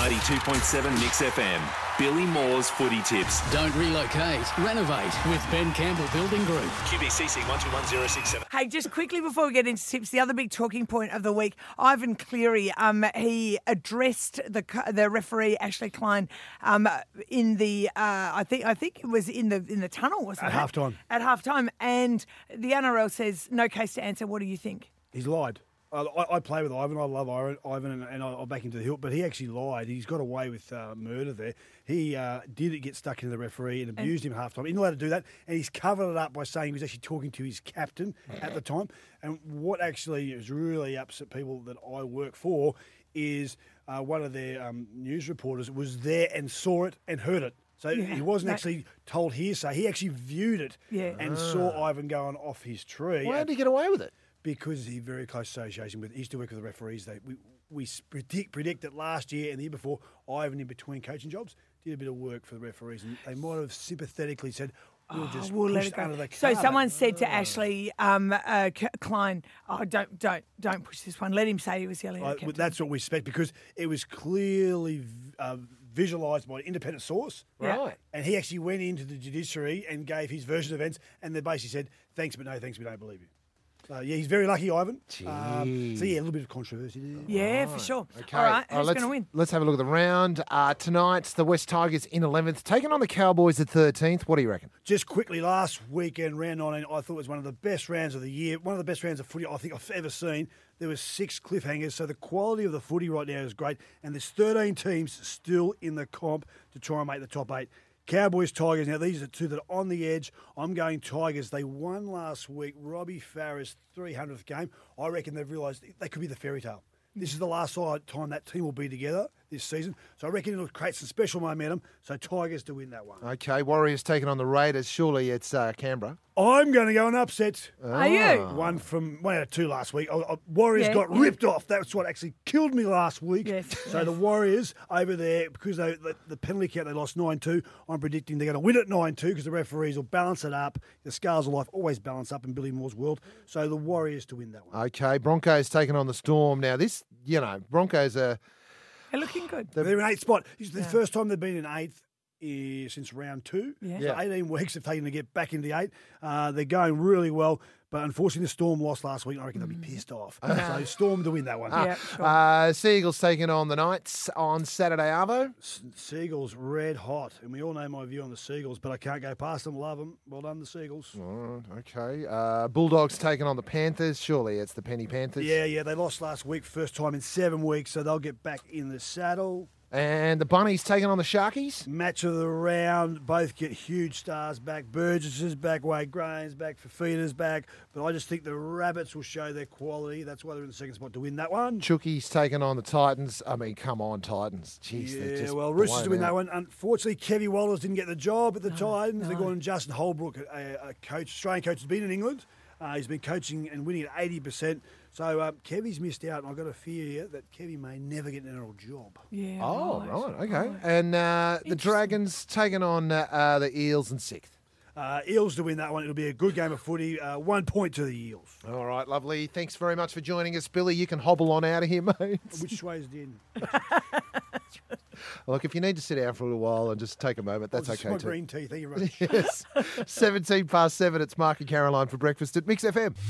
92.7 Mix FM. Billy Moore's footy tips. Don't relocate, renovate with Ben Campbell Building Group. QBCC 121067. Hey, just quickly before we get into tips, the other big talking point of the week, Ivan Cleary, um, he addressed the the referee Ashley Klein um, in the uh, I think I think it was in the in the tunnel, wasn't it? At it? halftime. At halftime, and the NRL says no case to answer. What do you think? He's lied. I, I, I play with Ivan. I love Ivan, Ivan and, and I'll back him to the hilt. But he actually lied. He's got away with uh, murder there. He uh, did get stuck into the referee and abused him half time. He's not allowed to do that. And he's covered it up by saying he was actually talking to his captain at the time. And what actually is really upset people that I work for is uh, one of their um, news reporters was there and saw it and heard it. So he wasn't that- actually told hearsay. He actually viewed it Yeah. and saw Ivan going off his tree. Why did he get away with it? Because he's very close association with. He used to work with the referees. They we we predict predict that last year and the year before, Ivan in between coaching jobs did a bit of work for the referees, and they might have sympathetically said, "We'll just Oh, we'll let push it go. under the So someone said to Ashley um, uh, Klein, "Oh, don't don't don't push this one. Let him say he was yelling." Uh, at captain." that's what we expect because it was clearly uh, visualised by an independent source. Right. And he actually went into the judiciary and gave his version of events, and they basically said, "Thanks, but no thanks. We don't believe you." So yeah, he's very lucky, Ivan. Um, so yeah, a little bit of controversy there. Yeah, for sure. Okay. All right, Uh, who's let's, going to win? Let's have a look at the round. Uh, tonight, the West Tigers in 11th, taking on the Cowboys at 13th. What do you reckon? Just quickly, last weekend, round 19, I thought was one of the best rounds of the year, one of the best rounds of footy I think I've ever seen. There was six cliffhangers, so the quality of the footy right now is great, and there's 13 teams still in the comp to try and make the top eight. Cowboys, Tigers. Now these are two that are on the edge. I'm going Tigers. They won last week. Robbie Farah's 300th game. I reckon they've realised they could be the fairy tale. This is the last time that team will be together this season. So I reckon it'll create some special momentum. So Tigers to win that one. Okay, Warriors taking on the Raiders. Surely it's uh, Canberra. I'm going to go and upset. Are you? One from one out of two last week. Oh, oh, Warriors Yeah, got ripped off. That's what actually killed me last week. Yes, So yes. the Warriors over there, because they, the, the penalty count they lost 9 2, I'm predicting they're going to win at 9 2 because the referees will balance it up. The scales of life always balance up in Billy Moore's world. So the Warriors to win that one. Okay, Broncos taking on the Storm. Now, this, you know, Broncos are. They're looking good. They're in eighth spot. It's the first time they've been in eighth eh, since round two. Yeah. So 18 weeks have taken to get back into the eight. Uh, they're going really well, but unfortunately, the Storm lost last week. I reckon they'll be pissed off. so Storm to win that one. Yeah, sure. Uh, Seagulls taking on the Knights on Saturday, Arvo. S- Seagulls red hot, and we all know my view on the Seagulls, but I can't go past them. Love them. Well done, the Seagulls. All right, okay. Uh, Bulldogs taking on the Panthers. Surely it's the Penny Panthers. Yeah, yeah, they lost last week, first time in seven weeks, so they'll get back in the saddle. And the Bunnies taking on the Sharkies. Match of the round, both get huge stars back. Burgess is back, Wade Graham's back, Fifita's back. But I just think the Rabbits will show their quality. That's why they're in the second spot to win that one. Chookies taking on the Titans. I mean, come on, Titans. Jeez, they're Yeah, just well, Roosters blown to win out. that one. Unfortunately, Kevy Walters didn't get the job at the Titans. They're going Justin Holbrook, a, a coach, Australian coach, has been in England. Uh, he's been coaching and winning at 80%. So um, Kevy's missed out, and I've got a fear here that Kevy may never get an NRL job. yeah. Oh, right. right, okay. And uh, the Dragons taking on uh, uh, the Eels in sixth. Uh, Eels to win that one. It'll be a good game of footy. Uh, one point to the Eels. All right, lovely. Thanks very much for joining us, Billy. You can hobble on out of here, mate. Which way is it in? Look, if you need to sit down for a little while and just take a moment, that's Oh, it's okay my too. green tea. Thank you very much. Yes. 17 past 7, it's Mark and Caroline for breakfast at Mix FM.